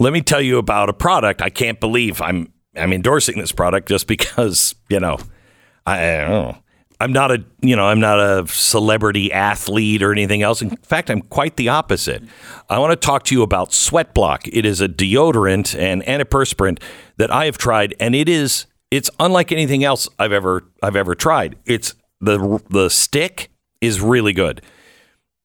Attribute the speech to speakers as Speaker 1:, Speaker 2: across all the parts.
Speaker 1: let me tell you about a product. I can't believe I'm I'm endorsing this product just because you know I, I know. I'm not a you know I'm not a celebrity athlete or anything else. In fact, I'm quite the opposite. I want to talk to you about Sweat Block. It is a deodorant and antiperspirant that I have tried, and it is it's unlike anything else I've ever I've ever tried. It's the the stick is really good.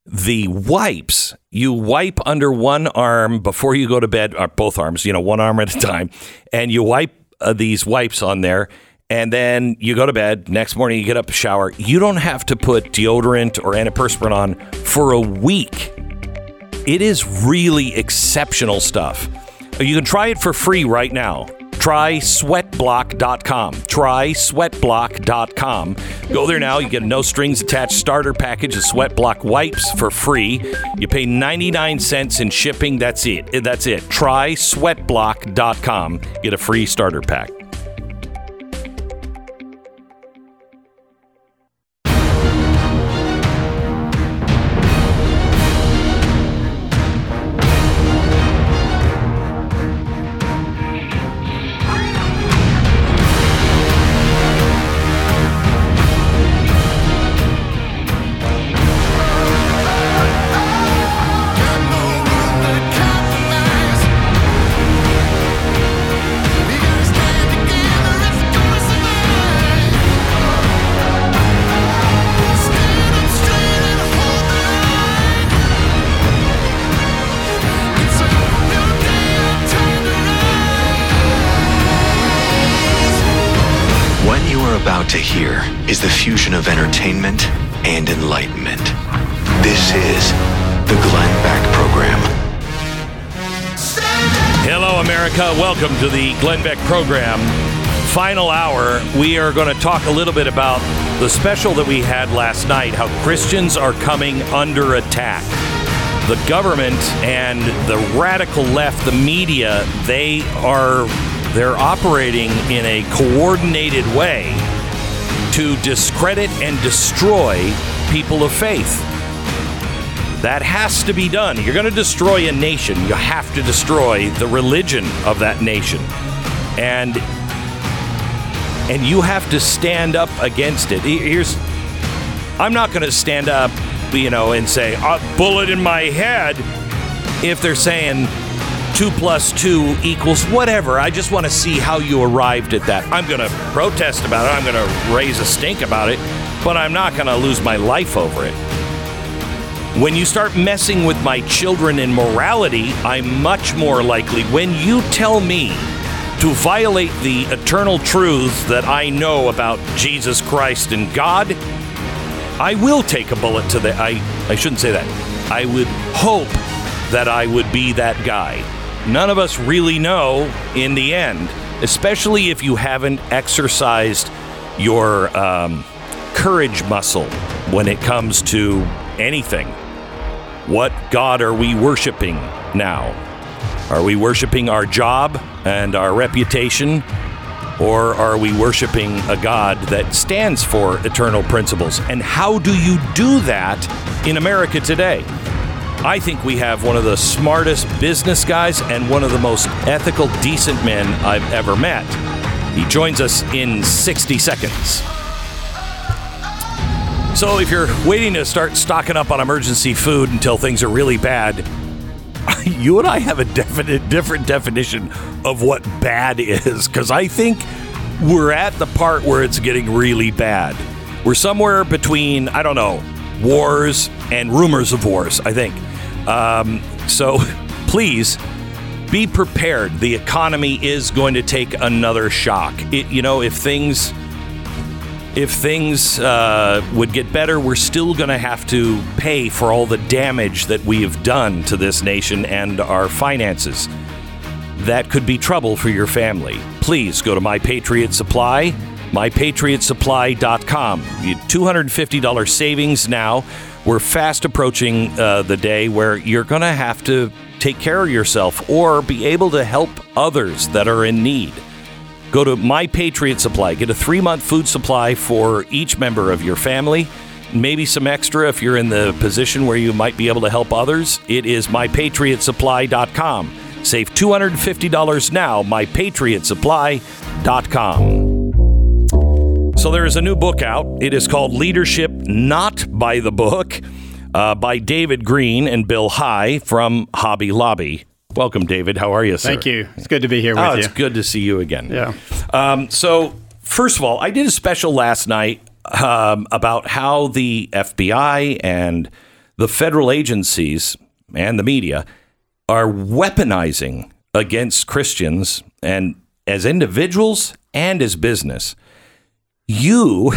Speaker 1: The wipes, you wipe under one arm before you go to bed, or both arms, you know, one arm at a time, and you wipe uh, these wipes on there, and then you go to bed. Next morning, you get up, shower. You don't have to put deodorant or antiperspirant on for a week. It is really exceptional stuff. You can try it for free right now. Try sweatblock.com. Try sweatblock.com. Go there now. You get a no strings attached starter package of Sweatblock wipes for free. You pay 99 cents in shipping. That's it. That's it. Try sweatblock.com. Get a free starter pack. Welcome to the Glenn Beck program. Final hour. We are going to talk a little bit about the special that we had last night how Christians are coming under attack. The government and the radical left, the media, they are they're operating in a coordinated way to discredit and destroy people of faith. That has to be done. You're going to destroy a nation. You have to destroy the religion of that nation. And and you have to stand up against it. Here's I'm not going to stand up, you know, and say, a bullet in my head if they're saying two plus two equals whatever. I just want to see how you arrived at that. I'm going to protest about it. I'm going to raise a stink about it, but I'm not going to lose my life over it. When you start messing with my children and morality, I'm much more likely, when you tell me to violate the eternal truths that I know about Jesus Christ and God, I will take a bullet to the. I, I shouldn't say that. I would hope that I would be that guy. None of us really know in the end, especially if you haven't exercised your um, courage muscle when it comes to anything. What God are we worshiping now? Are we worshiping our job and our reputation? Or are we worshiping a God that stands for eternal principles? And how do you do that in America today? I think we have one of the smartest business guys and one of the most ethical, decent men I've ever met. He joins us in 60 seconds. So, if you're waiting to start stocking up on emergency food until things are really bad, you and I have a definite different definition of what bad is because I think we're at the part where it's getting really bad. We're somewhere between I don't know wars and rumors of wars. I think um, so. Please be prepared. The economy is going to take another shock. It, you know, if things if things uh, would get better, we're still going to have to pay for all the damage that we have done to this nation and our finances. That could be trouble for your family. Please go to My Patriot Supply, mypatriotsupply.com. You $250 savings now. We're fast approaching uh, the day where you're going to have to take care of yourself or be able to help others that are in need. Go to My Patriot Supply. Get a three month food supply for each member of your family. Maybe some extra if you're in the position where you might be able to help others. It is mypatriotsupply.com. Save $250 now, mypatriotsupply.com. So there is a new book out. It is called Leadership Not by the Book uh, by David Green and Bill High from Hobby Lobby. Welcome, David. How are you, sir?
Speaker 2: Thank you. It's good to be here with
Speaker 1: Oh,
Speaker 2: you.
Speaker 1: it's good to see you again.
Speaker 2: Yeah.
Speaker 1: Um, so, first of all, I did a special last night um, about how the FBI and the federal agencies and the media are weaponizing against Christians and as individuals and as business. You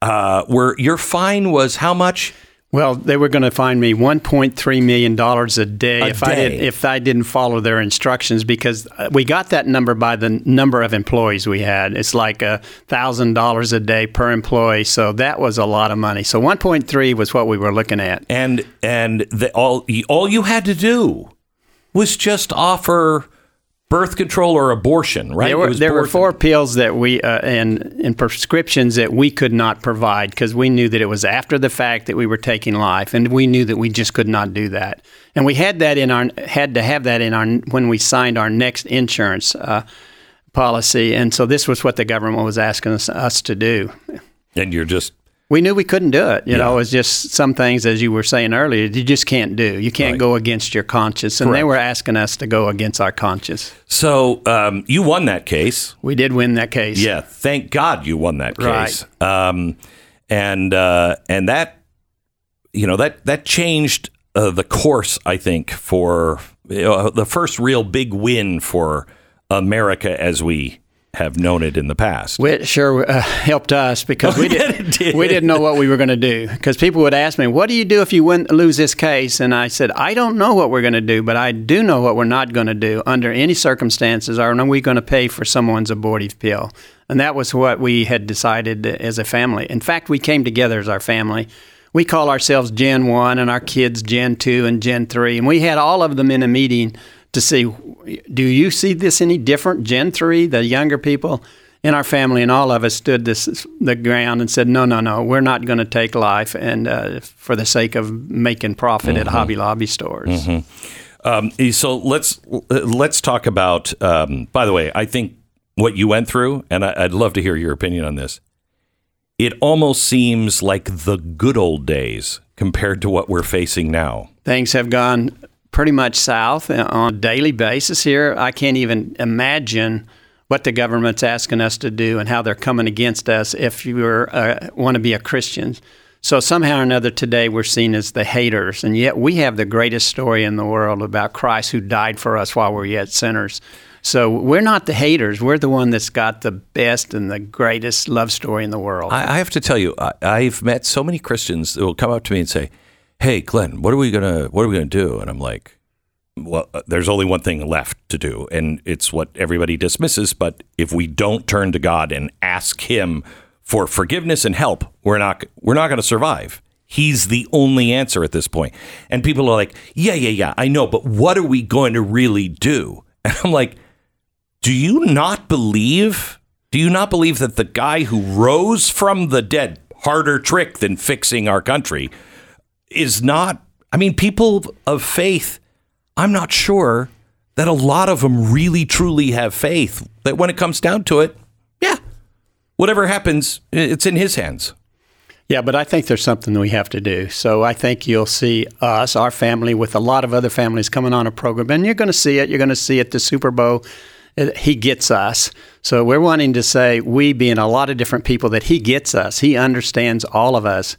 Speaker 1: uh, were your fine was how much?
Speaker 2: Well, they were going to fine me 1.3 million dollars a day
Speaker 1: A
Speaker 2: if I did, if I didn't follow their instructions because uh, we got that number by the number of employees we had. It's like a thousand dollars a day per employee, so that was a lot of money. So 1.3 was what we were looking at.
Speaker 1: and and the, all all you had to do was just offer birth control or abortion, right?
Speaker 2: There were, there were four pills that we uh, and, and prescriptions that we could not provide because we knew that it was after the fact that we were taking life, and we knew that we just could not do that. And we had that in our had to have that in our when we signed our next insurance uh, policy, and so this was what the government was asking us, us to do.
Speaker 1: and you're just
Speaker 2: We knew we couldn't do it. You know,
Speaker 1: Yeah.
Speaker 2: it was just some things, as you were saying earlier, you just can't do. You can't
Speaker 1: Right.
Speaker 2: go against your conscience, and they were asking us to go against our conscience.
Speaker 1: so um, you won that case.
Speaker 2: We did win that case.
Speaker 1: Yeah, thank God you won that
Speaker 2: Right.
Speaker 1: case. Um, and uh, and that you know that that changed uh, the course. I think for you know, the first real big win for America as we have known it in the past.
Speaker 2: It sure uh, helped us because we,
Speaker 1: Yeah,
Speaker 2: did,
Speaker 1: did.
Speaker 2: we didn't know what we were going to do. Because people would ask me, "What do you do if you win, lose this case?" And I said, "I don't know what we're going to do, but I do know what we're not going to do under any circumstances. Are we going to pay for someone's abortive pill?" And that was what we had decided as a family. In fact, we came together as our family. We call ourselves Gen One, and our kids Gen Two and Gen Three, and we had all of them in a meeting to see, do you see this any different? Gen Three, the younger people in our family, and all of us stood this the ground and said, "No, no, no, we're not going to take life, and uh, for the sake of making profit at Hobby Lobby stores."
Speaker 1: Um, so let's let's talk about. Um, by the way, I think what you went through, and I, I'd love to hear your opinion on this. It almost seems like the good old days compared to what we're facing now.
Speaker 2: Things have gone pretty much south on a daily basis here. I can't even imagine what the government's asking us to do and how they're coming against us if you uh, want to be a Christian. So somehow or another today we're seen as the haters, and yet we have the greatest story in the world about Christ who died for us while we're yet sinners. So we're not the haters. We're the one that's got the best and the greatest love story in the world.
Speaker 1: I, I have to tell you, I've met so many Christians that will come up to me and say, "Hey, Glenn, what are we gonna what are we gonna do?" And I'm like, "Well, uh, there's only one thing left to do, and it's what everybody dismisses. But if we don't turn to God and ask Him for forgiveness and help, we're not we're not going to survive." He's the only answer at this point. And people are like, yeah, yeah, yeah, I know, but what are we going to really do? And I'm like, do you not believe? Do you not believe that the guy who rose from the dead, harder trick than fixing our country, is not? I mean, people of faith, I'm not sure that a lot of them really truly have faith that when it comes down to it, yeah, whatever happens, it's in his hands.
Speaker 2: Yeah, but I think there's something that we have to do. So I think you'll see us, our family, with a lot of other families coming on a program, and you're going to see it. You're going to see it the Super Bowl. He gets us. So we're wanting to say, we being a lot of different people, that He gets us. He understands all of us.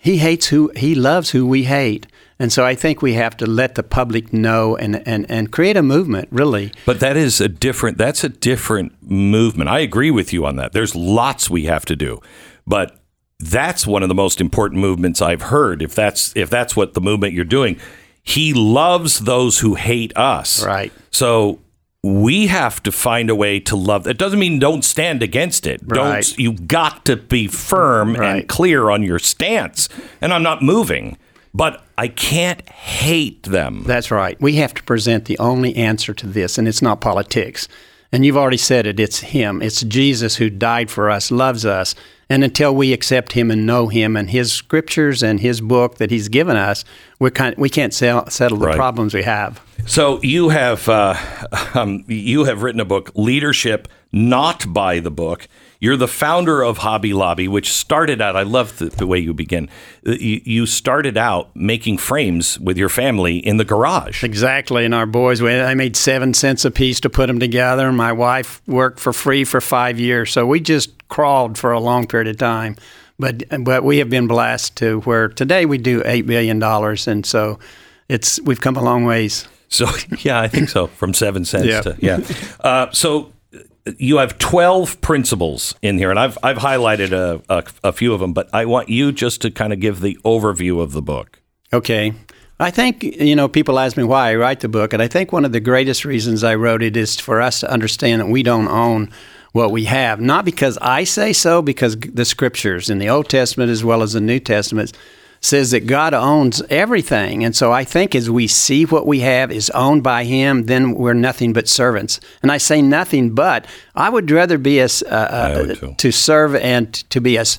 Speaker 2: He hates who He loves who we hate. And so I think we have to let the public know and, and, and create a movement, really.
Speaker 1: But that is a different that's a different movement. I agree with you on that. There's lots we have to do. But that's one of the most important movements I've heard. If that's if that's what the movement you're doing, he loves those who hate us.
Speaker 2: Right.
Speaker 1: So we have to find a way to love. It doesn't mean don't stand against it.
Speaker 2: Right.
Speaker 1: Don't you got to be firm and clear on your stance. And I'm not moving, but I can't hate them.
Speaker 2: That's right. We have to present the only answer to this, and it's not politics. And you've already said it. It's Him. It's Jesus who died for us, loves us. And until we accept Him and know Him and His scriptures and His book that He's given us, we can't we can't sell, settle the
Speaker 1: Right.
Speaker 2: problems we have.
Speaker 1: So you have uh, um, you have written a book, Leadership Not by the Book. You're the founder of Hobby Lobby, which started out. I love the, the way you begin. Uh, You, you started out making frames with your family in the garage.
Speaker 2: Exactly. And our boys, we, I made seven cents a piece to put them together. My wife worked for free for five years. So we just crawled for a long period of time. But, but we have been blessed to where today we do $8 billion. And so it's, we've come a long ways.
Speaker 1: So yeah, I think so. From seven cents
Speaker 2: Yeah.
Speaker 1: to yeah. Uh, so you have twelve principles in here, and I've I've highlighted a, a, a few of them, but I want you just to kind of give the overview of the book.
Speaker 2: Okay. I think, you know, people ask me why I write the book, and I think one of the greatest reasons I wrote it is for us to understand that we don't own what we have. Not because I say so, because the scriptures in the Old Testament as well as the New Testament says that God owns everything. And so I think as we see what we have is owned by Him, then we're nothing but servants. And I say nothing but, I would rather be as uh, uh, to serve and to be as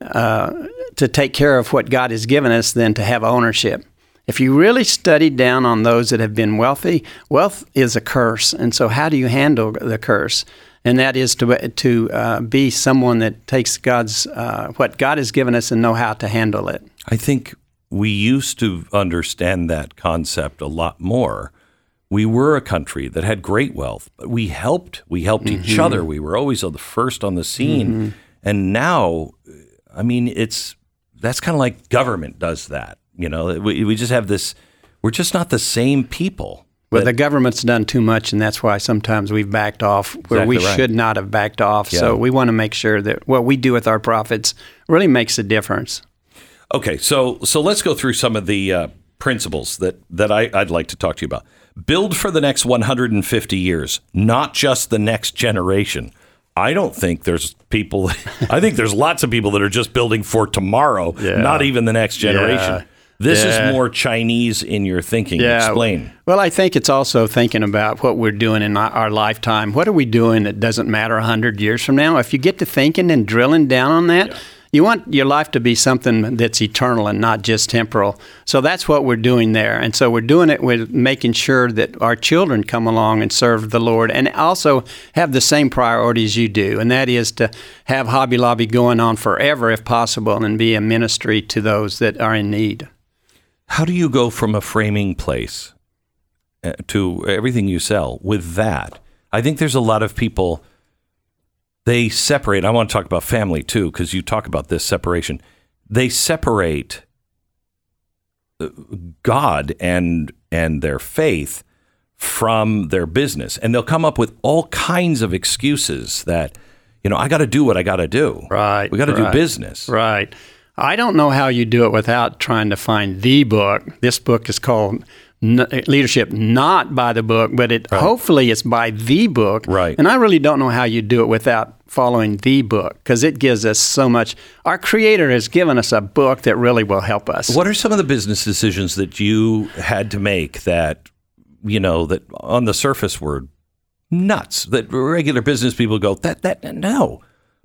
Speaker 2: uh, to take care of what God has given us than to have ownership. If you really study down on those that have been wealthy, wealth is a curse. And so, how do you handle the curse? And that is to to uh, be someone that takes God's uh, what God has given us and know how to handle it.
Speaker 1: I think we used to understand that concept a lot more. We were a country that had great wealth, but we helped. We helped each other. We were always the first on the scene. And now, I mean, it's that's kind of like government does that. You know, we, we just have this. We're just not the same people.
Speaker 2: But the government's done too much, and that's why sometimes we've backed off where we
Speaker 1: right.
Speaker 2: should not have backed off.
Speaker 1: Yeah.
Speaker 2: So we want to make sure that what we do with our profits really makes a difference.
Speaker 1: Okay, so so let's go through some of the uh, principles that that I, I'd like to talk to you about. Build for the next 150 years, not just the next generation. I don't think there's people. I think there's lots of people that are just building for tomorrow,
Speaker 2: Yeah.
Speaker 1: not even the next generation.
Speaker 2: Yeah.
Speaker 1: This
Speaker 2: Yeah.
Speaker 1: is more Chinese in your thinking. Explain.
Speaker 2: Well, I think it's also thinking about what we're doing in our- our lifetime. What are we doing that doesn't matter 100 years from now? If you get to thinking and drilling down on that, you want your life to be something that's eternal and not just temporal. So that's what we're doing there. And so we're doing it with making sure that our children come along and serve the Lord and also have the same priorities you do. And that is to have Hobby Lobby going on forever if possible and be a ministry to those that are in need.
Speaker 1: How do you go from a framing place uh, to everything you sell with that? I think there's a lot of people they separate. I want to talk about family too because you talk about this separation. They separate uh, God and and their faith from their business, and they'll come up with all kinds of excuses that you know I got to do what I got to do.
Speaker 2: Right,
Speaker 1: We got to do business.
Speaker 2: Right. I don't know how you do it without trying to find the book. This book is called N- Leadership Not by the Book, but it hopefully it's by the book.
Speaker 1: Right.
Speaker 2: And I really don't know how you do it without following the book because it gives us so much. Our Creator has given us a book that really will help us.
Speaker 1: What are some of the business decisions that you had to make that, you know, that on the surface were nuts? That regular business people go, that, that, no.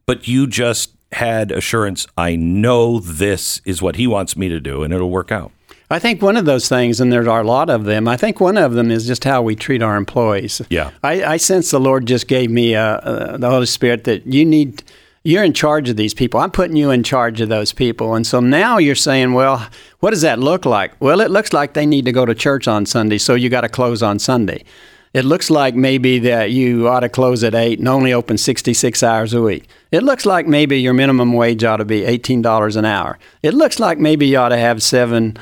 Speaker 1: But you just had assurance, I know this is what he wants me to do and it'll work out.
Speaker 2: I think one of those things, and there are a lot of them, I think one of them is just how we treat our employees.
Speaker 1: Yeah.
Speaker 2: I, I sense the Lord just gave me uh, uh, the Holy Spirit that you need, you're in charge of these people. I'm putting you in charge of those people. And so now you're saying, well, what does that look like? Well, it looks like they need to go to church on Sunday, so you got to close on Sunday. It looks like maybe that you ought to close at 8 and only open 66 hours a week. It looks like maybe your minimum wage ought to be $18 an hour. It looks like maybe you ought to have seven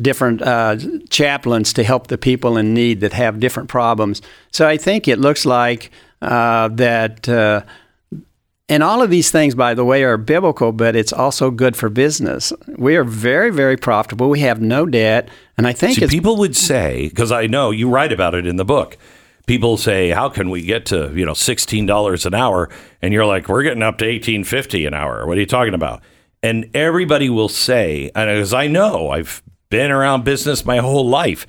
Speaker 2: different uh, chaplains to help the people in need that have different problems. So I think it looks like uh, that. Uh, and all of these things, by the way, are biblical, but it's also good for business. We are very, very profitable. We have no debt, and I think
Speaker 1: See,
Speaker 2: it's
Speaker 1: people would say, because I know you write about it in the book. People say, "How can we get to you know sixteen dollars an hour?" And you're like, "We're getting up to eighteen fifty an hour." What are you talking about? And everybody will say, and as I know, I've been around business my whole life.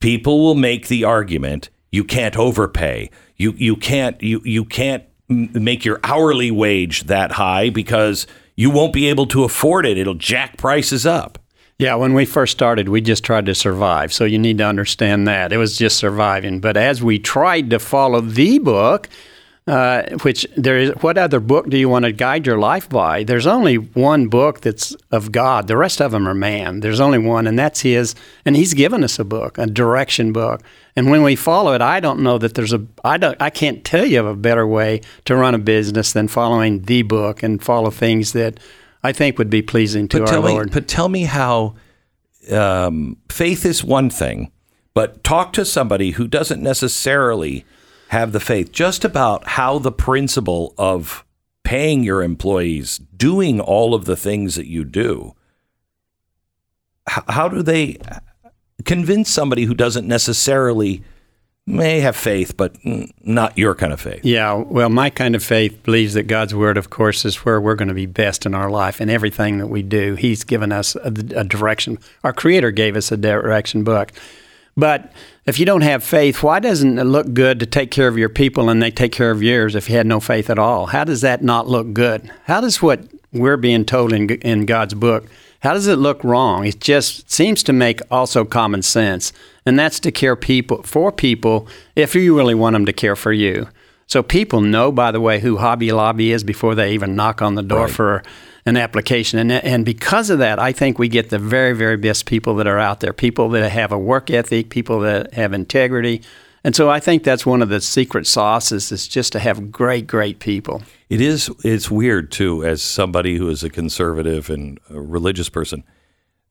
Speaker 1: People will make the argument: You can't overpay. You you can't you you can't make your hourly wage that high because you won't be able to afford it. It'll jack prices up.
Speaker 2: Yeah, when we first started, we just tried to survive. So you need to understand that. It was just surviving. But as we tried to follow the book, uh, which there is, what other book do you want to guide your life by? There's only one book that's of God. The rest of them are man. There's only one, and that's His. And He's given us a book, a direction book. And when we follow it, I don't know that there's a. I don't. I can't tell you of a better way to run a business than following the book and follow things that I think would be pleasing to
Speaker 1: But
Speaker 2: our
Speaker 1: tell me,
Speaker 2: Lord.
Speaker 1: but tell me how um, faith is one thing, but talk to somebody who doesn't necessarily have the faith just about how the principle of paying your employees, doing all of the things that you do, how do they convince somebody who doesn't necessarily may have faith, but not your kind of faith?
Speaker 2: Yeah, well, my kind of faith believes that God's word, of course, is where we're going to be best in our life and everything that we do. He's given us a, a direction. Our Creator gave us a direction book. But if you don't have faith, why doesn't it look good to take care of your people and they take care of yours if you had no faith at all? How does that not look good? How does what we're being told in, in God's book, how does it look wrong? It just seems to make also common sense. And that's to care people for people if you really want them to care for you. So people know, by the way, who Hobby Lobby is before they even knock on the door
Speaker 1: Right.
Speaker 2: for an application. And, and because of that, I think we get the very, very best people that are out there people that have a work ethic, people that have integrity. And so I think that's one of the secret sauces is just to have great, great people.
Speaker 1: It is. It's weird too, as somebody who is a conservative and a religious person.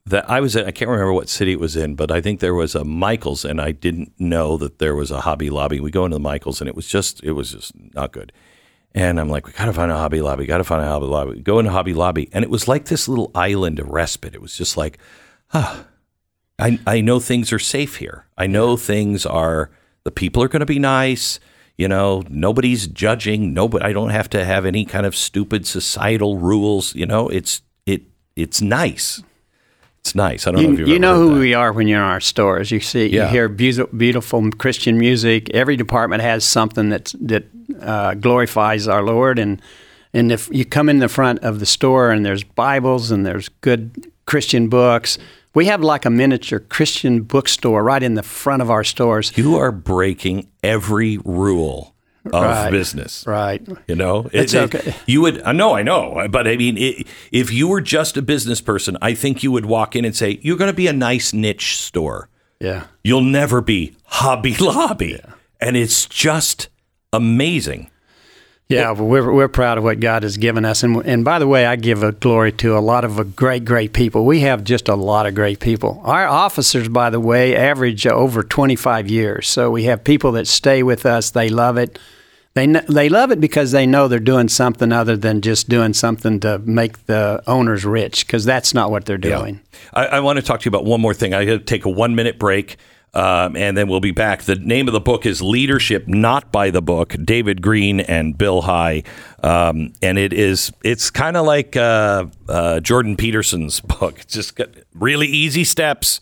Speaker 1: That I was in, I can't remember what city it was in, but I think there was a Michaels, and I didn't know that there was a Hobby Lobby. We go into the Michaels, and it was just, it was just not good. And I'm like, we gotta find a Hobby Lobby, gotta find a Hobby Lobby. We go into Hobby Lobby, and it was like this little island of respite. It was just like, ah, I I know things are safe here. I know things are the people are going to be nice. You know, nobody's judging. Nobody. I don't have to have any kind of stupid societal rules. You know, it's it it's nice. It's nice. I don't know if
Speaker 2: You,
Speaker 1: you've
Speaker 2: you know who
Speaker 1: that.
Speaker 2: we are when you're in our stores. You see,
Speaker 1: Yeah.
Speaker 2: you hear beautiful, beautiful Christian music. Every department has something that that uh, glorifies our Lord. And and if you come in the front of the store and there's Bibles and there's good Christian books, we have like a miniature Christian bookstore right in the front of our stores.
Speaker 1: You are breaking every rule of
Speaker 2: Right.
Speaker 1: business.
Speaker 2: Right.
Speaker 1: You know,
Speaker 2: It's
Speaker 1: It- it-
Speaker 2: okay.
Speaker 1: You would, I know, I know, but I mean, it, if you were just a business person, I think you would walk in and say, "You're going to be a nice niche store.
Speaker 2: Yeah.
Speaker 1: You'll never be Hobby Lobby," and it's just amazing.
Speaker 2: Yeah, well, we're, we're proud of what God has given us. And, and by the way, I give a glory to a lot of great, great people. We have just a lot of great people. Our officers, by the way, average over 25 years. So we have people that stay with us. They love it. They, they love it because they know they're doing something other than just doing something to make the owners rich, because that's not what they're doing.
Speaker 1: I, I want to talk to you about one more thing. I got to take a one minute break. Um, and then we'll be back. The name of the book is Leadership Not by the Book. David Green and Bill High, um, and it is it's kind of like uh, uh, Jordan Peterson's book. It's just really easy steps.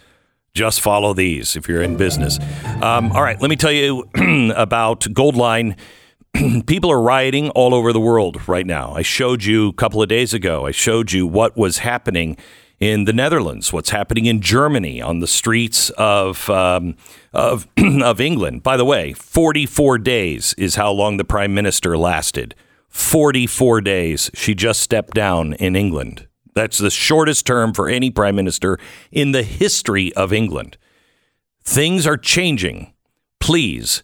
Speaker 1: Just follow these if you're in business. Um, all right, let me tell you about Goldline. People are rioting all over the world right now. I showed you a couple of days ago. I showed you what was happening in the Netherlands, what's happening in Germany on the streets of um, of of England. By the way, 44 days is how long the prime minister lasted. 44 days. She just stepped down in England. That's the shortest term for any prime minister in the history of England. Things are changing. Please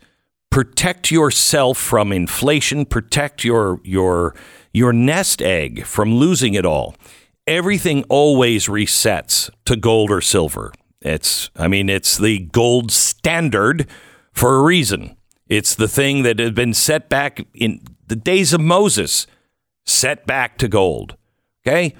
Speaker 1: protect yourself from inflation, protect your your your nest egg from losing it all. Everything always resets to gold or silver. It's I mean it's the gold standard for a reason. It's the thing that had been set back in the days of Moses, set back to gold. Okay?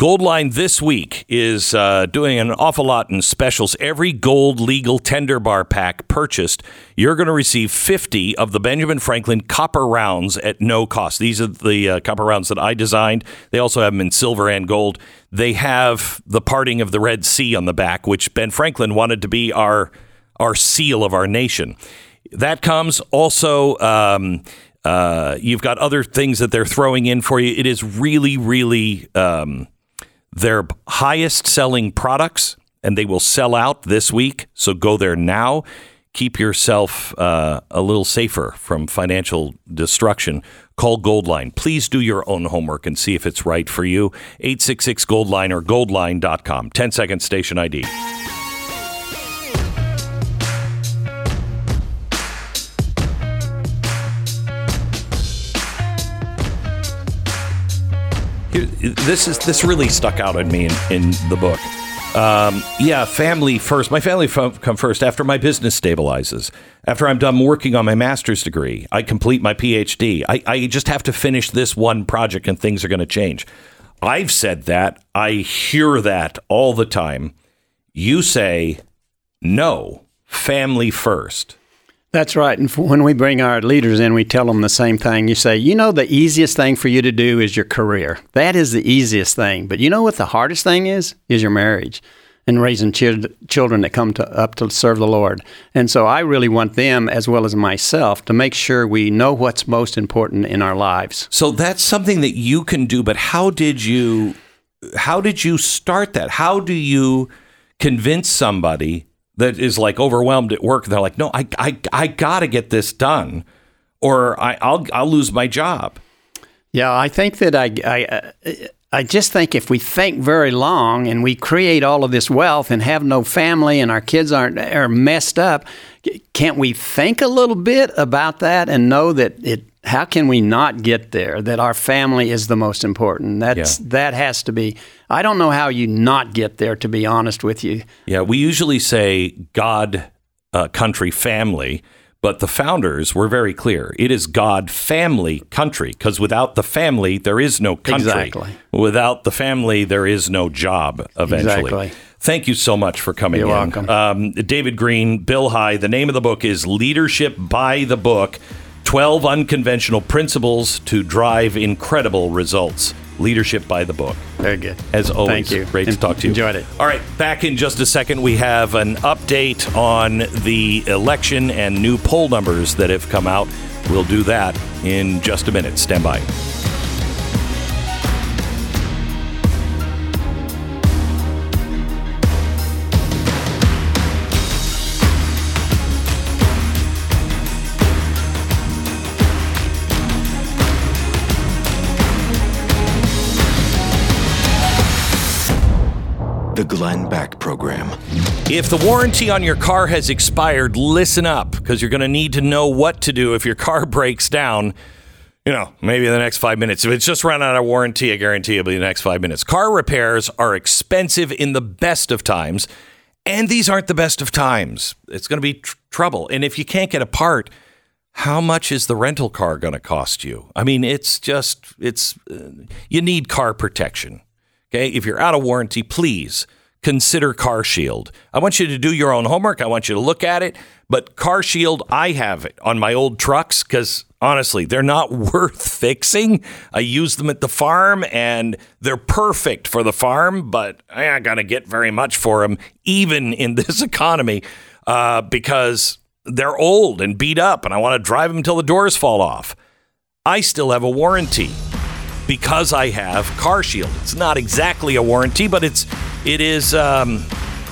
Speaker 1: Goldline this week is uh, doing an awful lot in specials. Every gold legal tender bar pack purchased, you're going to receive 50 of the Benjamin Franklin copper rounds at no cost. These are the uh, copper rounds that I designed. They also have them in silver and gold. They have the parting of the Red Sea on the back, which Ben Franklin wanted to be our our seal of our nation. that comes. Also, um, uh, you've got other things that they're throwing in for you. It is really, really um, their highest selling products, and they will sell out this week. So go there now. Keep yourself uh, a little safer from financial destruction. Call Goldline. Please do your own homework and see if it's right for you. 866 Goldline or goldline.com. 10 second station ID. This is this really stuck out on me in, in the book. Um, yeah, family first. My family f- come first after my business stabilizes. After I'm done working on my master's degree, I complete my PhD. I, I just have to finish this one project and things are going to change. I've said that. I hear that all the time. You say, no, family first.
Speaker 2: That's right. And when we bring our leaders in, we tell them the same thing. You say, you know, the easiest thing for you to do is your career. That is the easiest thing. But you know what the hardest thing is? Is your marriage and raising ch- children that come to, up to serve the Lord. And so I really want them, as well as myself, to make sure we know what's most important in our lives.
Speaker 1: So that's something that you can do. But how did you? How did you start that? How do you convince somebody that is like overwhelmed at work. They're like, no, I, I, I got to get this done, or I, I'll, I'll lose my job.
Speaker 2: Yeah, I think that I, I, I just think if we think very long and we create all of this wealth and have no family and our kids aren't are messed up, can't we think a little bit about that and know that it? How can we not get there? That our family is the most important. That's yeah. that has to be. I don't know how you not get there. To be honest with you.
Speaker 1: Yeah, we usually say God, uh, country, family but the founders were very clear. It is God, family, country, because without the family, there is no country.
Speaker 2: Exactly.
Speaker 1: Without the family, there is no job eventually.
Speaker 2: Exactly.
Speaker 1: Thank you so much for coming
Speaker 2: You're
Speaker 1: in.
Speaker 2: welcome.
Speaker 1: Um, David Green, Bill High. The name of the book is Leadership by the Book 12 Unconventional Principles to Drive Incredible Results. Leadership by the Book.
Speaker 2: Very good.
Speaker 1: As always,
Speaker 2: Thank you.
Speaker 1: great to talk to you.
Speaker 2: Enjoyed it.
Speaker 1: All right, back in just a second, we have an update on the election and new poll numbers that have come out. We'll do that in just a minute. Stand by.
Speaker 3: The Glenn Beck Program.
Speaker 1: If the warranty on your car has expired, listen up because you're going to need to know what to do if your car breaks down. You know, maybe in the next five minutes. If it's just run out of warranty, I guarantee it'll be the next five minutes. Car repairs are expensive in the best of times, and these aren't the best of times. It's going to be tr- trouble. And if you can't get a part, how much is the rental car going to cost you? I mean, it's just, it's, uh, you need car protection. Okay, if you're out of warranty, please consider Car Shield. I want you to do your own homework. I want you to look at it. But Car Shield, I have it on my old trucks because honestly, they're not worth fixing. I use them at the farm and they're perfect for the farm, but I ain't going to get very much for them, even in this economy, uh, because they're old and beat up and I want to drive them until the doors fall off. I still have a warranty because I have Car Shield. It's not exactly a warranty, but it's it is um,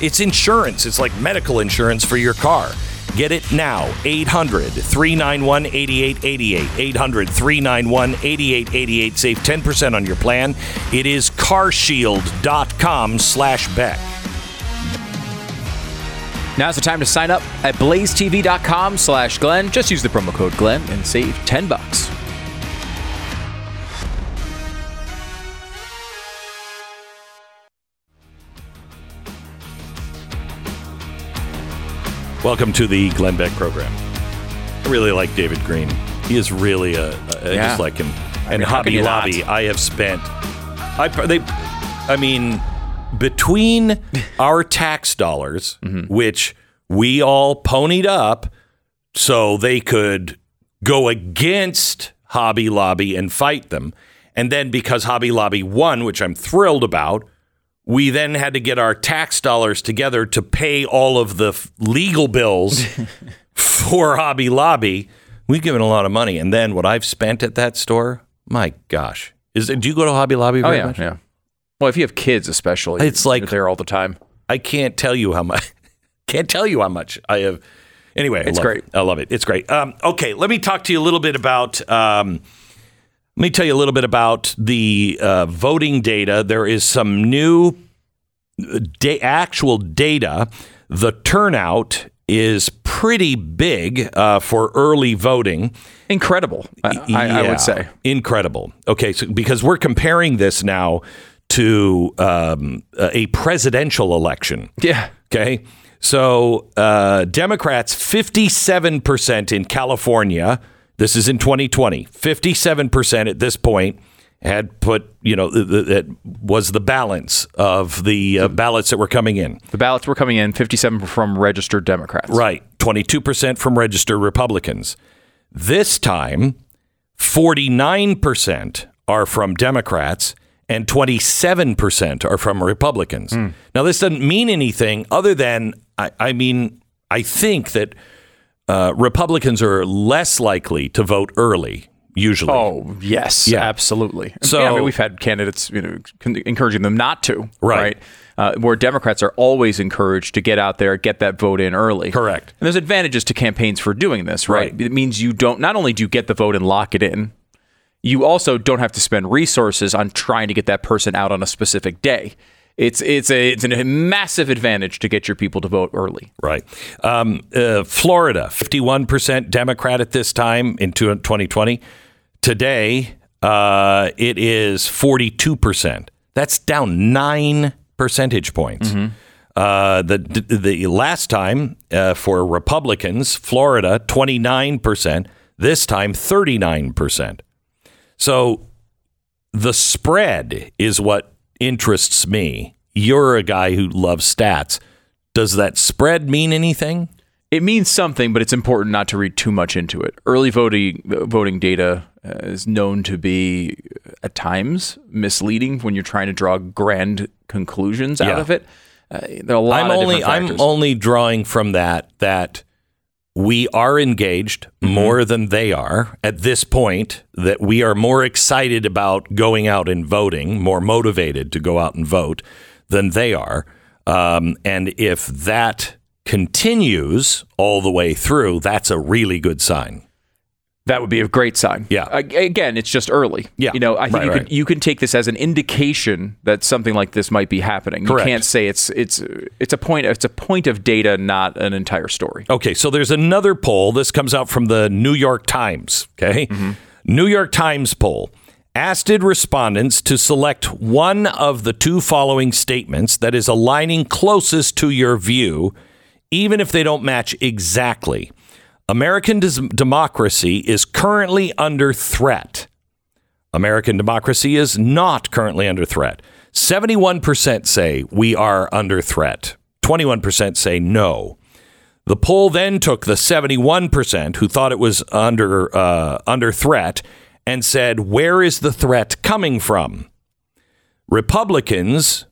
Speaker 1: it's insurance. It's like medical insurance for your car. Get it now. 800 391 8888. 800 391 8888. Save 10% on your plan. It is carshield.com slash Beck.
Speaker 4: Now's the time to sign up at blazetv.com slash Glenn. Just use the promo code Glenn and save 10 bucks.
Speaker 1: Welcome to the Glenn Beck program. I really like David Green. He is really a, a
Speaker 4: Yeah.
Speaker 1: I just like him. And
Speaker 4: how can
Speaker 1: Hobby? Lobby, I have spent. I they, I mean, between our tax dollars,
Speaker 4: Mm-hmm.
Speaker 1: which we all ponied up so they could go against Hobby Lobby and fight them, and then because Hobby Lobby won, which I'm thrilled about, we then had to get our tax dollars together to pay all of the f- legal bills for Hobby Lobby. We've given a lot of money, and then what I've spent at that store, my gosh, is do you go to Hobby Lobby?
Speaker 4: Oh yeah,
Speaker 1: much?
Speaker 4: yeah. Well, if you have kids, especially,
Speaker 1: It's like-
Speaker 4: you're there all the time.
Speaker 1: I can't tell you how much. Can't tell you how much I have. Anyway,
Speaker 4: It's
Speaker 1: love
Speaker 4: great.
Speaker 1: it. I love it. It's great. Um, okay, let me talk to you a little bit about. Um, let me tell you a little bit about the uh, voting data. There is some new uh, da- actual data. The turnout is pretty big uh, for early voting.
Speaker 4: Incredible, I, I, I would say.
Speaker 1: incredible. Okay, so because we're comparing this now to um, a presidential election.
Speaker 4: Yeah.
Speaker 1: Okay. So uh, Democrats, 57% in California. This is in 2020. 57% at this point had put, you know, that was the balance of the uh, ballots that were coming in.
Speaker 4: The ballots were coming in 57 from registered Democrats.
Speaker 1: Right. 22% from registered Republicans. This time, 49% are from Democrats and 27% are from Republicans. Now, this doesn't mean anything other than, I, I mean, I think that uh, Republicans are less likely to vote early, usually.
Speaker 4: Oh yes,
Speaker 1: Yeah.
Speaker 4: absolutely.
Speaker 1: So-
Speaker 4: yeah, I mean, we've had candidates, you know, con- encouraging them not to.
Speaker 1: Right.
Speaker 4: Uh, where Democrats are always encouraged to get out there, get that vote in early.
Speaker 1: Correct.
Speaker 4: And there's advantages to campaigns for doing this, right?
Speaker 1: Right.
Speaker 4: It means you don't. Not only do you get the vote and lock it in, you also don't have to spend resources on trying to get that person out on a specific day. It's it's a it's a massive advantage to get your people to vote early.
Speaker 1: Right. Um, uh, Florida, 51% Democrat at this time in two- 2020. Today, uh, it is 42%. That's down nine percentage points. Uh, the, the last time uh, for Republicans, Florida, 29%. This time, 39%. So the spread is what interests me. You're a guy who loves stats. Does that spread mean anything?
Speaker 4: It means something, but it's important not to read too much into it. Early voting voting data uh, is known to be uh, at times misleading when you're trying to draw grand conclusions out
Speaker 1: Yeah.
Speaker 4: of it. Uh, there are a lot
Speaker 1: I'm
Speaker 4: of
Speaker 1: only I'm only drawing from that that we are engaged
Speaker 4: Mm-hmm.
Speaker 1: more than they are at this point that we are more excited about going out and voting, more motivated to go out and vote than they are. Um, and if that continues all the way through, that's a really good sign.
Speaker 4: That would be a great sign.
Speaker 1: Yeah.
Speaker 4: Again, it's just early.
Speaker 1: Yeah.
Speaker 4: You know, I think
Speaker 1: Right,
Speaker 4: you
Speaker 1: right.
Speaker 4: can you can take this as an indication that something like this might be happening.
Speaker 1: Correct.
Speaker 4: You can't say it's it's it's a point it's a point of data, not an entire story.
Speaker 1: Okay, so there's another poll. This comes out from the New York Times. Okay. Mm-hmm. New York Times poll asked respondents to select one of the two following statements that is aligning closest to your view, even if they don't match exactly. American des- democracy is currently under threat. American democracy is not currently under threat. 71% say we are under threat. 21% say no. The poll then took the 71% who thought it was under uh, under threat and said, "Where is the threat coming from?" Republicans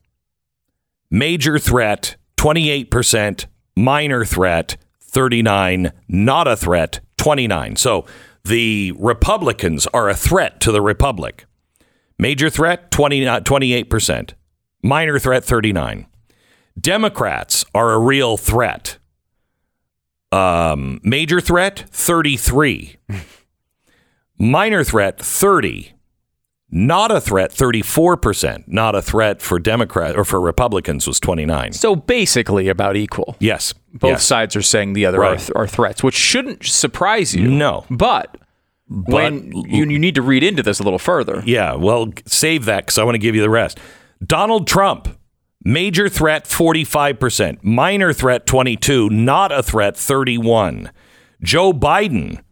Speaker 1: major threat 28%, minor threat 39, not a threat 29. So the Republicans are a threat to the republic. Major threat 20, uh, 28%, minor threat 39. Democrats are a real threat. Um, major threat 33. Minor threat 30. Not a threat 34%. Not a threat for Democrats or for Republicans was 29.
Speaker 4: So basically about equal.
Speaker 1: Yes.
Speaker 4: Both
Speaker 1: yes.
Speaker 4: sides are saying the other are, th- are threats, which shouldn't surprise you.
Speaker 1: No.
Speaker 4: But, when you, you need to read into this a little further.
Speaker 1: Yeah, well, save that because I want to give you the rest. Donald Trump, major threat 45%, minor threat 22, not a threat 31. Joe Biden,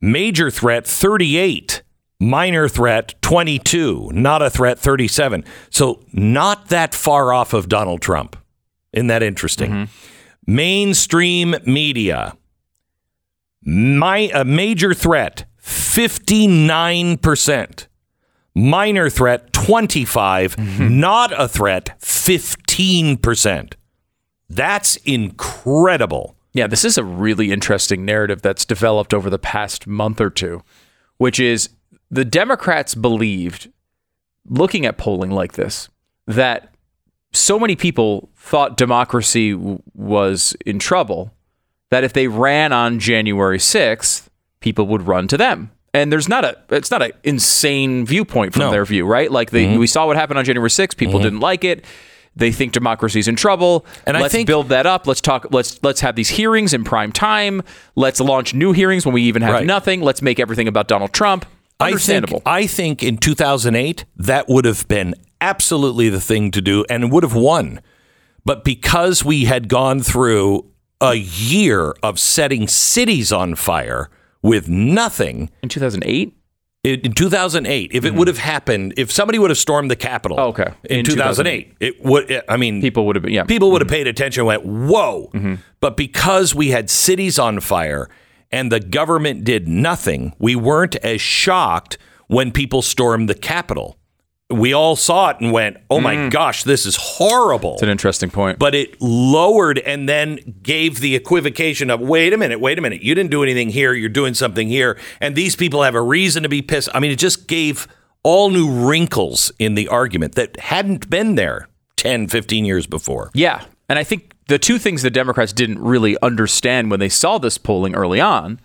Speaker 1: major threat 38, minor threat 22, not a threat 37. So not that far off of Donald Trump. Isn't that interesting? Mm-hmm. Mainstream media, my a major threat 59%. Minor threat 25, mm-hmm. not a threat 15%. That's incredible.
Speaker 4: Yeah, this is a really interesting narrative that's developed over the past month or two, which is the Democrats believed, looking at polling like this, that so many people thought democracy w- was in trouble that if they ran on January 6th, people would run to them. And there's not a it's not an insane viewpoint from
Speaker 1: No.
Speaker 4: their view, right? Like they, mm-hmm. we saw what happened on January 6th, people mm-hmm. didn't like it. They think democracy's in trouble.
Speaker 1: And
Speaker 4: let's
Speaker 1: think-
Speaker 4: build that up. Let's talk let's let's have these hearings in prime time. Let's launch new hearings when we even have
Speaker 1: Right.
Speaker 4: nothing. Let's make everything about Donald Trump. Understandable.
Speaker 1: I think, I think in 2008 that would have been absolutely the thing to do and would have won. But because we had gone through a year of setting cities on fire with nothing
Speaker 4: in 2008?
Speaker 1: in in 2008, if it would hmm. have happened, if somebody would have stormed the Capitol
Speaker 4: Oh, okay.
Speaker 1: in,
Speaker 4: In
Speaker 1: 2008, it would, I mean,
Speaker 4: People would have been yeah.
Speaker 1: people would have mm-hmm. paid attention and went, whoa. Mm-hmm. But because we had cities on fire and the government did nothing, we weren't as shocked when people stormed the Capitol. We all saw it and went, oh my mm. gosh, this is horrible.
Speaker 4: It's an interesting point.
Speaker 1: But it lowered and then gave the equivocation of, wait a minute, wait a minute. You didn't do anything here. You're doing something here. And these people have a reason to be pissed. I mean, it just gave all new wrinkles in the argument that hadn't been there 10, 15 years before.
Speaker 4: Yeah. And I think the two things the Democrats didn't really understand when they saw this polling early on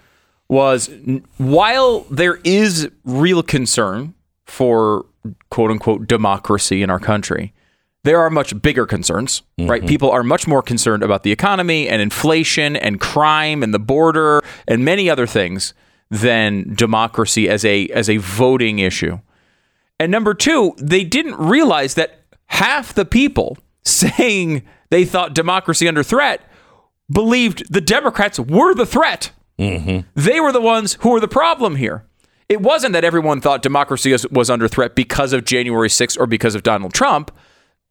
Speaker 4: was while there is real concern for quote unquote democracy in our country, there are much bigger concerns, right? Mm-hmm. People are much more concerned about the economy and inflation and crime and the border and many other things than democracy as a as a voting issue. And number two, they didn't realize that half the people saying they thought democracy under threat believed the Democrats were the threat. Mm-hmm. They were the ones who were the problem here. It wasn't that everyone thought democracy was, was under threat because of January 6th or because of Donald Trump.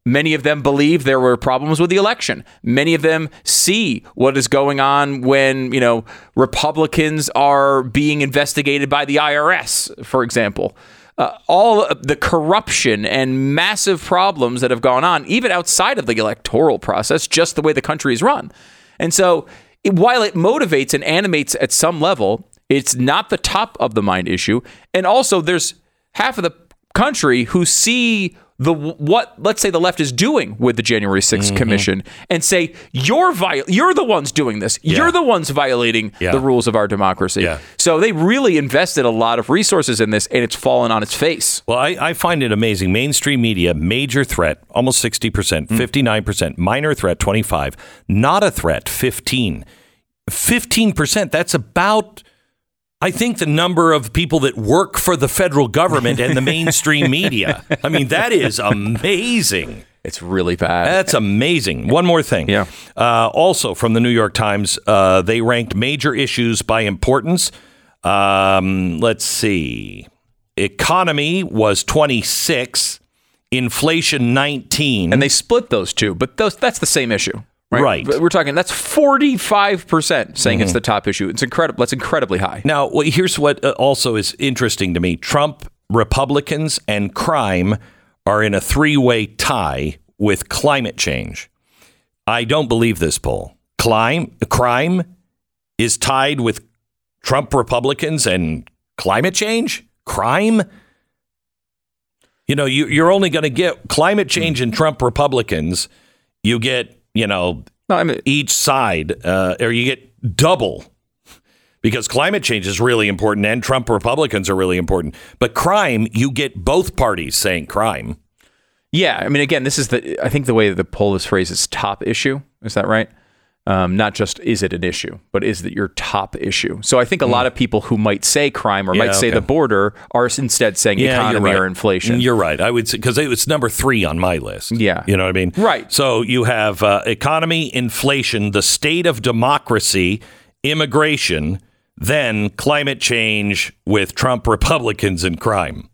Speaker 4: Many of them believe there were problems with the election. Many of them see what is going on when, you know, Republicans are being investigated by the IRS, for example. Uh, all the corruption and massive problems that have gone on, even outside of the electoral process, just the way the country is run. And so, it- while it motivates and animates at some level, it's not the top of the mind issue. And also, there's half of the country who see the what let's say the left is doing with the January 6th
Speaker 1: Mm-hmm.
Speaker 4: commission and say you're viol- you're the ones doing this. You're the ones violating
Speaker 1: Yeah.
Speaker 4: the rules of our democracy.
Speaker 1: Yeah.
Speaker 4: So they really invested a lot of resources in this and it's fallen on its face.
Speaker 1: Well, I, I find it amazing. Mainstream media, major threat, almost 60%, 59%, minor threat, 25, not a threat, 15. 15%, that's about I think the number of people that work for the federal government and the mainstream media. I mean, that is amazing.
Speaker 4: It's really bad.
Speaker 1: That's amazing. One more thing.
Speaker 4: Yeah.
Speaker 1: Uh, also from the New York Times, uh, they ranked major issues by importance. Um, let's see. Economy was 26, inflation 19.
Speaker 4: and they split those two, but those that's the same issue. Right.
Speaker 1: Right.
Speaker 4: But We're talking that's 45% saying it's the top issue. It's incredible. That's incredibly high.
Speaker 1: Now, well, here's what uh, also is interesting to me Trump, Republicans, and crime are in a three way tie with climate change. I don't believe this poll. Climb, crime is tied with Trump, Republicans, and climate change? Crime? You know, you, you're only going to get climate change and Trump, Republicans. You get, you know,
Speaker 4: No, I mean
Speaker 1: each side, uh, or you get double because climate change is really important and Trump Republicans are really important. But crime, you get both parties saying crime.
Speaker 4: Yeah, I mean, again, this is the. I think the way the poll is phrased is top issue. Is that right? Um, not just is it an issue, but is it your top issue? So I think a lot of people who might say crime or.
Speaker 1: Yeah,
Speaker 4: might say
Speaker 1: okay.
Speaker 4: the border are instead saying economy or inflation.
Speaker 1: You're right. I would say because it's number three on my list.
Speaker 4: Yeah.
Speaker 1: you know what I mean.
Speaker 4: Right.
Speaker 1: So you have uh, economy, inflation, the state of democracy, immigration, then climate change with Trump Republicans and crime.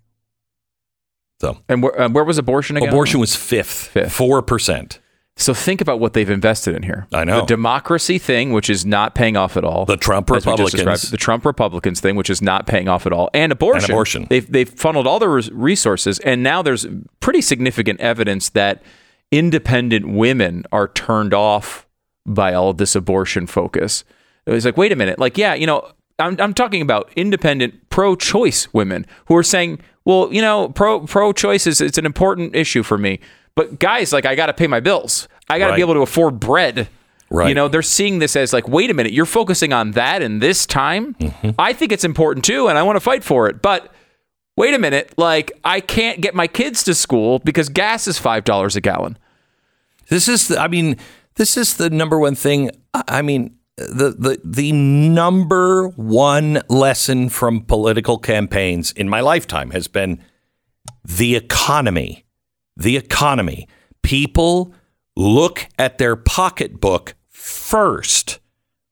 Speaker 1: So
Speaker 4: and where, uh, where was abortion again?
Speaker 1: abortion was fifth,
Speaker 4: Fifth.
Speaker 1: four percent.
Speaker 4: So think about what they've invested in here.
Speaker 1: I know.
Speaker 4: the democracy thing, which is not paying off at all.
Speaker 1: The Trump
Speaker 4: as we just
Speaker 1: Republicans.
Speaker 4: the Trump Republicans thing, which is not paying off at all, and abortion.
Speaker 1: And abortion.
Speaker 4: They've they've funneled all their resources, and now there's pretty significant evidence that independent women are turned off by all of this abortion focus. It was like, wait a minute, like, yeah, you know, I'm, I'm talking about independent pro-choice women who are saying, well, you know, pro pro-choice is it's an important issue for me, but guys, like, I got to pay my bills. I got to
Speaker 1: Right.
Speaker 4: be able to afford bread.
Speaker 1: Right.
Speaker 4: You know, they're seeing this as like, wait a minute, you're focusing on that in this time.
Speaker 1: Mm-hmm.
Speaker 4: I think it's important too, and I want to fight for it, but. Wait a minute, like I can't get my kids to school because gas is five dollars a gallon.
Speaker 1: This is, the, I mean, this is the number one thing. I I mean, the the the number one lesson from political campaigns in my lifetime has been the economy. The economy. People look at their pocketbook first.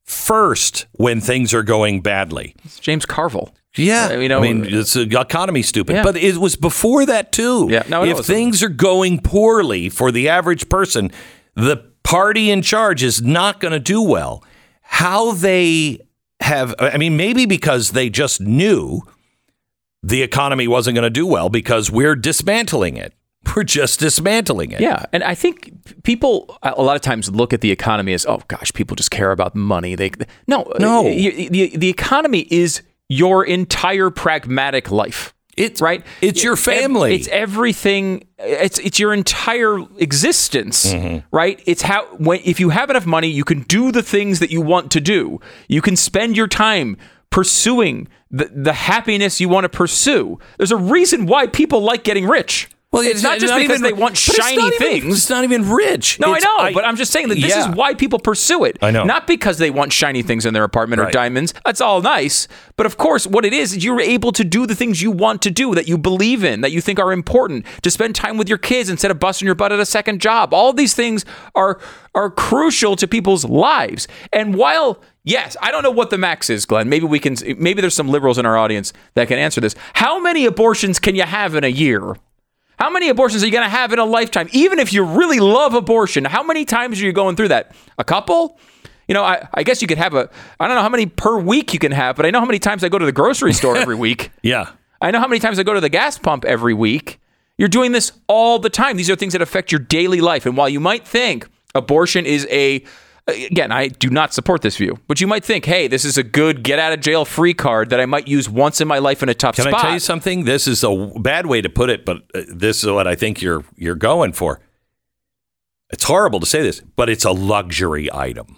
Speaker 1: First, when things are going badly.
Speaker 4: It's James Carville.
Speaker 1: Yeah,
Speaker 4: you know,
Speaker 1: I mean, it's the economy stupid,
Speaker 4: Yeah.
Speaker 1: but it was before that too.
Speaker 4: Yeah, no,
Speaker 1: if things are going poorly for the average person, the party in charge is not going to do well. How they have, I mean, maybe because they just knew the economy wasn't going to do well because we're dismantling it. We're just dismantling it.
Speaker 4: Yeah, and I think people a lot of times look at the economy as, oh gosh, people just care about money. They no,
Speaker 1: No.
Speaker 4: The, the, the economy is your entire pragmatic life.
Speaker 1: It's
Speaker 4: right.
Speaker 1: It's your family.
Speaker 4: It's everything. It's it's your entire existence,
Speaker 1: Mm-hmm.
Speaker 4: right? It's how when if you have enough money, you can do the things that you want to do. You can spend your time pursuing the the happiness you want to pursue. There's a reason why people like getting rich. It's, not just because they want
Speaker 1: but it's
Speaker 4: shiny
Speaker 1: even-
Speaker 4: things.
Speaker 1: it's not even rich.
Speaker 4: No,
Speaker 1: It's-
Speaker 4: I know, but I'm just saying that this
Speaker 1: Yeah.
Speaker 4: is why people pursue it.
Speaker 1: I know.
Speaker 4: Not because they want shiny things in their apartment or diamonds. That's all nice. But of course, what it is, is you're able to do the things you want to do, that you believe in, that you think are important, to spend time with your kids instead of busting your butt at a second job. All these things are are crucial to people's lives. And while Yes, I don't know what the max is, Glenn. Maybe we can. Maybe there's some liberals in our audience that can answer this. How many abortions can you have in a year? How many abortions are you going to have in a lifetime? Even if you really love abortion, how many times are you going through that? A couple? You know, I, I guess you could have a, I don't know how many per week you can have, but I know how many times I go to the grocery store every week.
Speaker 1: Yeah.
Speaker 4: I know how many times I go to the gas pump every week. You're doing this all the time. These are things that affect your daily life. And while you might think abortion is a, again, I do not support this view, but you might think, hey, this is a good get out of jail free card that I might use once in my life in a tough
Speaker 1: Can
Speaker 4: spot.
Speaker 1: Can I tell you something? This is a bad way to put it, but uh, this is what I think you're you're going for. It's horrible to say this, but it's a luxury item.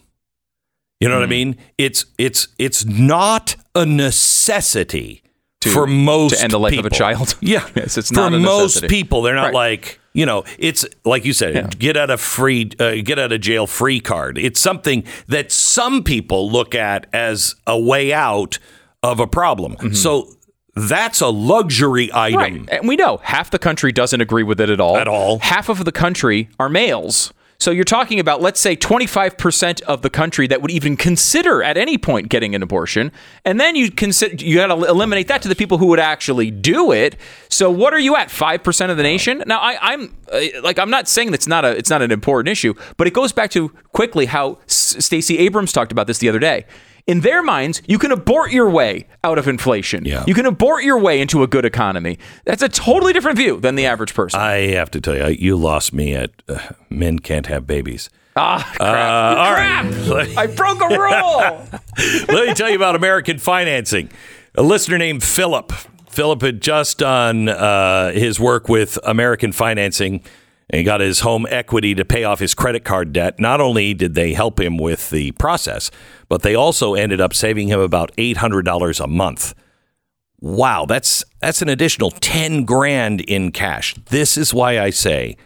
Speaker 1: You know what I
Speaker 4: Hmm.
Speaker 1: mean? It's it's it's not a necessity
Speaker 4: To-
Speaker 1: for most
Speaker 4: to end the life of a
Speaker 1: people.
Speaker 4: child.
Speaker 1: Yeah,
Speaker 4: Yes, it's
Speaker 1: for most people. They're not
Speaker 4: Right.
Speaker 1: like you know. It's like you said,
Speaker 4: Yeah.
Speaker 1: get out of free, uh, get out of jail free card. It's something that some people look at as a way out of a problem.
Speaker 4: Mm-hmm.
Speaker 1: So that's a luxury item.
Speaker 4: Right. And we know half the country doesn't agree with it at all.
Speaker 1: At all.
Speaker 4: Half of the country are males. So you're talking about, let's say, 25% of the country that would even consider at any point getting an abortion, and then you consider you got to eliminate that to the people who would actually do it. So what are you at? Five percent of the nation? Now I, I'm uh, like I'm not saying that's not a it's not an important issue, but it goes back to quickly how S- Stacey Abrams talked about this the other day. In their minds, you can abort your way out of inflation.
Speaker 1: Yeah.
Speaker 4: You can abort your way into a good economy. That's a totally different view than the average person.
Speaker 1: I have to tell you, you lost me at uh, men can't have babies.
Speaker 4: ah, crap.
Speaker 1: Uh, all right.
Speaker 4: Crap! I broke a rule.
Speaker 1: Let me tell you about American financing. A listener named Philip. Philip had just done uh, his work with American financing and he got his home equity to pay off his credit card debt. Not only did they help him with the process, but they also ended up saving him about $800 a month. Wow, that's that's an additional 10 grand in cash. This is why I say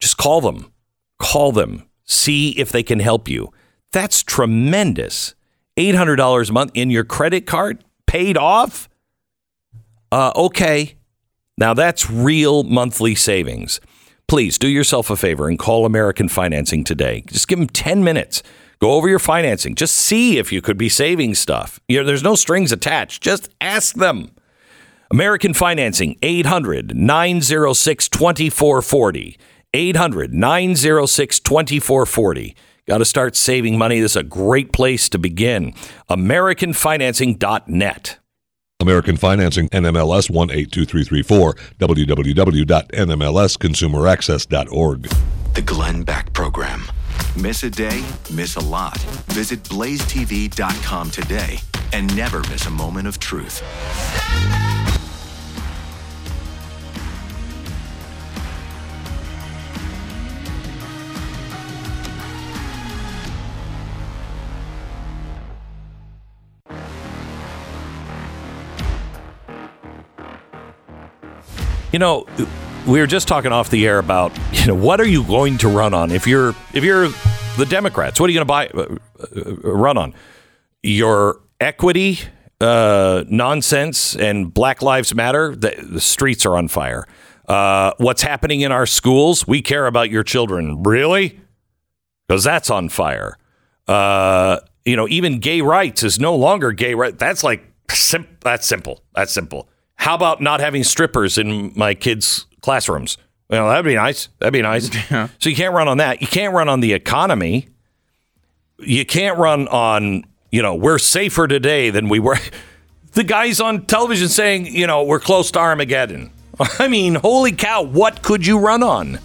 Speaker 1: just call them. Call them. See if they can help you. That's tremendous. $800 a month in your credit card paid off? Uh, okay. Now that's real monthly savings. Please do yourself a favor and call American Financing today. Just give them 10 minutes. Go over your financing. Just see if you could be saving stuff. You know, there's no strings attached. Just ask them. American Financing, 800 906 2440. 800 906 2440. Got to start saving money. This is a great place to begin. AmericanFinancing.net.
Speaker 5: American Financing, NMLS 182334, www.nmlsconsumeraccess.org.
Speaker 3: The Glenn Beck Program. Miss a day, miss a lot. Visit blazetv.com today and never miss a moment of truth.
Speaker 1: You know, we were just talking off the air about you know what are you going to run on if you're if you're the Democrats? What are you going to buy uh, uh, run on? Your equity uh, nonsense and Black Lives Matter. The, the streets are on fire. Uh, what's happening in our schools? We care about your children. Really? Because that's on fire. Uh, you know, even gay rights is no longer gay right. That's like sim- that's simple. That's simple. How about not having strippers in my kids' classrooms? Well, that'd be nice. That'd be nice. So you can't run on that. You can't run on the economy. You can't run on, you know, we're safer today than we were. The guy's on television saying, you know, we're close to Armageddon. I mean, holy cow, what could you run on?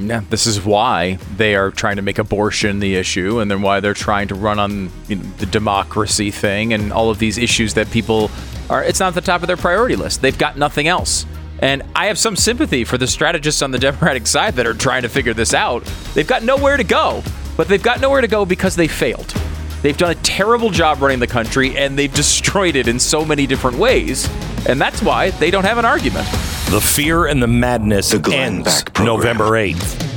Speaker 4: Yeah, this is why they are trying to make abortion the issue, and then why they're trying to run on you know, the democracy thing and all of these issues that people are. It's not at the top of their priority list. They've got nothing else. And I have some sympathy for the strategists on the Democratic side that are trying to figure this out. They've got nowhere to go, but they've got nowhere to go because they failed. They've done a terrible job running the country and they've destroyed it in so many different ways. And that's why they don't have an argument.
Speaker 1: The fear and the madness
Speaker 3: The
Speaker 1: ends
Speaker 3: Beck
Speaker 1: November 8th.